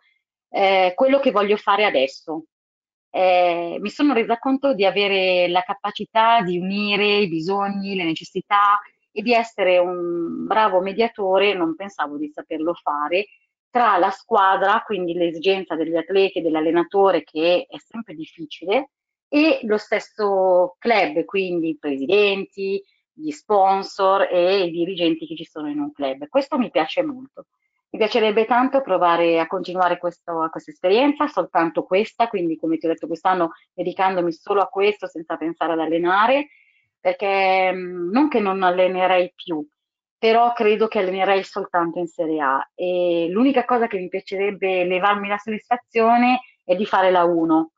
eh, quello che voglio fare adesso eh, mi sono resa conto di avere la capacità di unire i bisogni, le necessità e di essere un bravo mediatore, non pensavo di saperlo fare, tra la squadra, quindi l'esigenza degli atleti e dell'allenatore che è sempre difficile, e lo stesso club, quindi i presidenti, gli sponsor e i dirigenti che ci sono in un club. Questo mi piace molto. Mi piacerebbe tanto provare a continuare questo, questa esperienza, soltanto questa, quindi come ti ho detto quest'anno dedicandomi solo a questo senza pensare ad allenare, perché mm, non che non allenerei più, però credo che allenerei soltanto in Serie A. E l'unica cosa che mi piacerebbe levarmi la soddisfazione è di fare la 1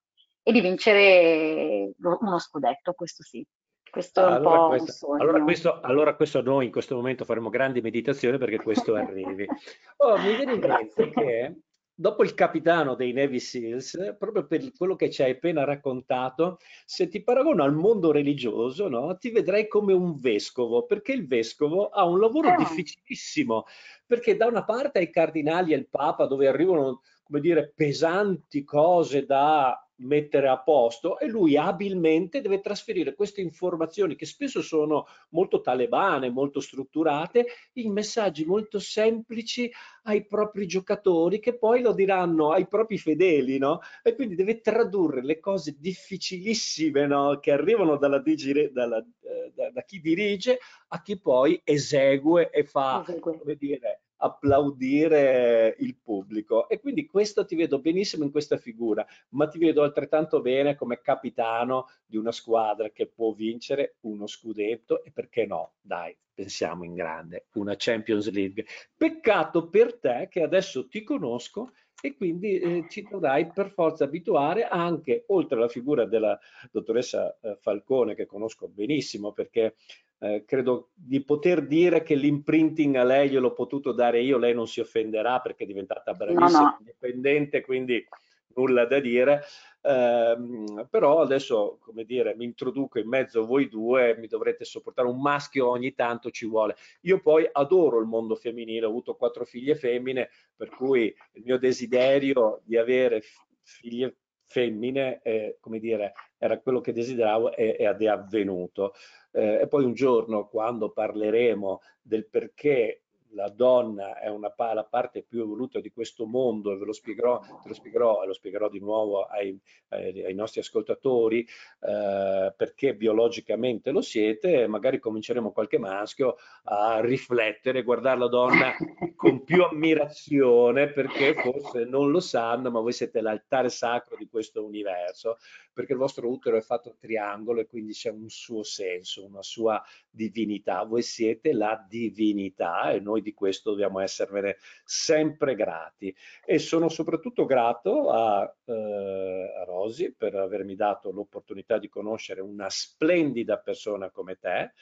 e di vincere uno scudetto, questo sì. Questo è un allora, po' questo, un allora, questo, allora questo noi in questo momento faremo grandi meditazioni perché questo arrivi. Oh, mi viene in mente che dopo il capitano dei Navy Seals, proprio per quello che ci hai appena raccontato, se ti paragono al mondo religioso, no, ti vedrei come un vescovo, perché il vescovo ha un lavoro eh. difficilissimo, perché da una parte hai i cardinali e il papa dove arrivano, come dire, pesanti cose da mettere a posto e lui abilmente deve trasferire queste informazioni che spesso sono molto talebane, molto strutturate, in messaggi molto semplici ai propri giocatori che poi lo diranno ai propri fedeli, no? E quindi deve tradurre le cose difficilissime, no? Che arrivano dalla digire, dalla, eh, da, da, chi dirige a chi poi esegue e fa, Esegue. come dire, applaudire il pubblico e quindi questo ti vedo benissimo in questa figura, ma ti vedo altrettanto bene come capitano di una squadra che può vincere uno scudetto e perché no, dai, pensiamo in grande, una Champions League. Peccato per te che adesso ti conosco e quindi eh, ci dovrai per forza abituare anche, oltre alla figura della dottoressa eh, Falcone, che conosco benissimo perché eh, credo di poter dire che l'imprinting a lei gliel'ho potuto dare io, lei non si offenderà perché è diventata bravissima, no, no. indipendente, quindi nulla da dire. Eh, però adesso, come dire, mi introduco in mezzo a voi due, mi dovrete sopportare un maschio ogni tanto ci vuole. Io poi adoro il mondo femminile, ho avuto quattro figlie femmine, per cui il mio desiderio di avere figlie femmine, eh, come dire, era quello che desideravo ed è avvenuto. Eh, e poi un giorno, quando parleremo del perché la donna è una, la parte più evoluta di questo mondo e ve lo spiegherò, lo spiegherò e lo spiegherò di nuovo ai, ai, ai nostri ascoltatori eh, perché biologicamente lo siete magari cominceremo qualche maschio a riflettere, guardare la donna con più ammirazione perché forse non lo sanno ma voi siete l'altare sacro di questo universo perché il vostro utero è fatto triangolo e quindi c'è un suo senso, una sua divinità. Voi siete la divinità e noi di questo dobbiamo esservene sempre grati. E sono soprattutto grato a, eh, a Rosy per avermi dato l'opportunità di conoscere una splendida persona come te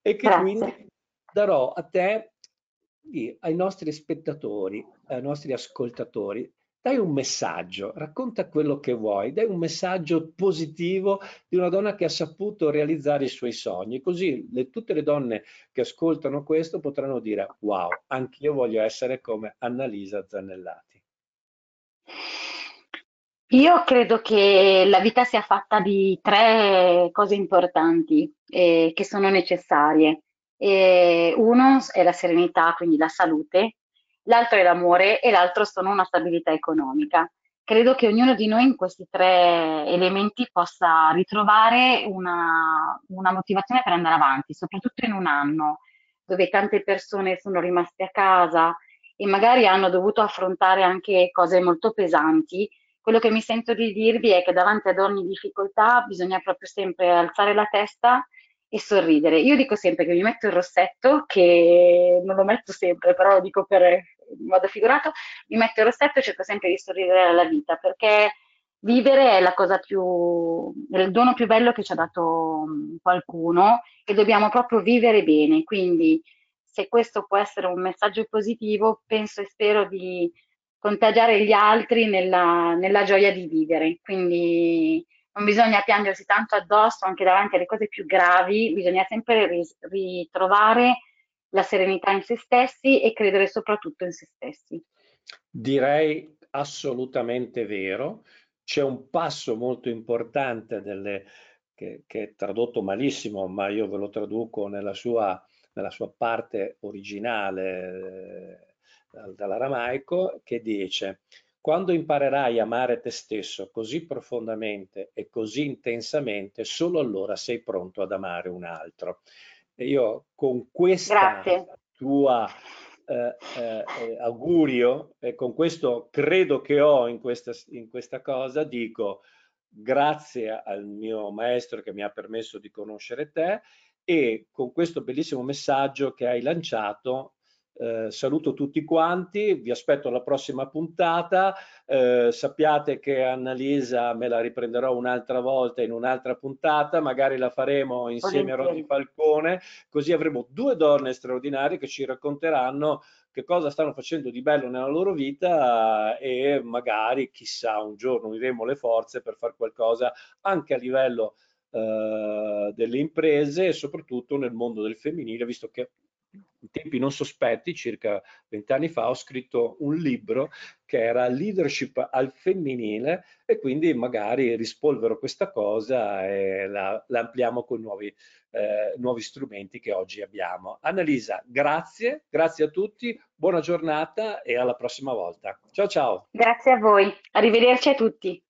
e che Grazie. quindi darò a te, ai nostri spettatori, ai nostri ascoltatori, dai un messaggio, racconta quello che vuoi, dai un messaggio positivo di una donna che ha saputo realizzare i suoi sogni, così le, tutte le donne che ascoltano questo potranno dire wow, anch'io voglio essere come Annalisa Zannellati. Io credo che la vita sia fatta di tre cose importanti eh, che sono necessarie. E uno è la serenità, quindi la salute, l'altro è l'amore e l'altro sono una stabilità economica. Credo che ognuno di noi in questi tre elementi possa ritrovare una, una motivazione per andare avanti, soprattutto in un anno dove tante persone sono rimaste a casa e magari hanno dovuto affrontare anche cose molto pesanti. Quello che mi sento di dirvi è che davanti ad ogni difficoltà bisogna proprio sempre alzare la testa e sorridere. Io dico sempre che mi metto il rossetto, che non lo metto sempre, però lo dico per, modo figurato, mi metto il rossetto e cerco sempre di sorridere alla vita, perché vivere è la cosa più, è il dono più bello che ci ha dato mm, qualcuno e dobbiamo proprio vivere bene. Quindi se questo può essere un messaggio positivo, penso e spero di contagiare gli altri nella, nella gioia di vivere. Quindi non bisogna piangersi tanto addosso anche davanti alle cose più gravi, bisogna sempre ritrovare la serenità in se stessi e credere soprattutto in se stessi. Direi assolutamente vero. C'è un passo molto importante delle, che, che, è tradotto malissimo, ma io ve lo traduco nella sua, nella sua parte originale eh, dall'aramaico, che dice quando imparerai a amare te stesso così profondamente e così intensamente, solo allora sei pronto ad amare un altro. E io con questa Grazie. tua eh, eh, augurio e con questo credo che ho in questa, in questa cosa, dico grazie al mio maestro che mi ha permesso di conoscere te e con questo bellissimo messaggio che hai lanciato eh, saluto tutti quanti, vi aspetto alla prossima puntata, eh, sappiate che Annalisa me la riprenderò un'altra volta in un'altra puntata, magari la faremo insieme a Rosy Falcone, così avremo due donne straordinarie che ci racconteranno che cosa stanno facendo di bello nella loro vita e magari chissà un giorno uniremo le forze per fare qualcosa anche a livello eh, delle imprese e soprattutto nel mondo del femminile, visto che in tempi non sospetti, circa vent'anni fa, ho scritto un libro che era Leadership al femminile e quindi magari rispolvero questa cosa e la, la ampliamo con nuovi, eh, nuovi strumenti che oggi abbiamo. Annalisa, grazie, grazie a tutti, buona giornata e alla prossima volta. Ciao ciao. Grazie a voi, arrivederci a tutti.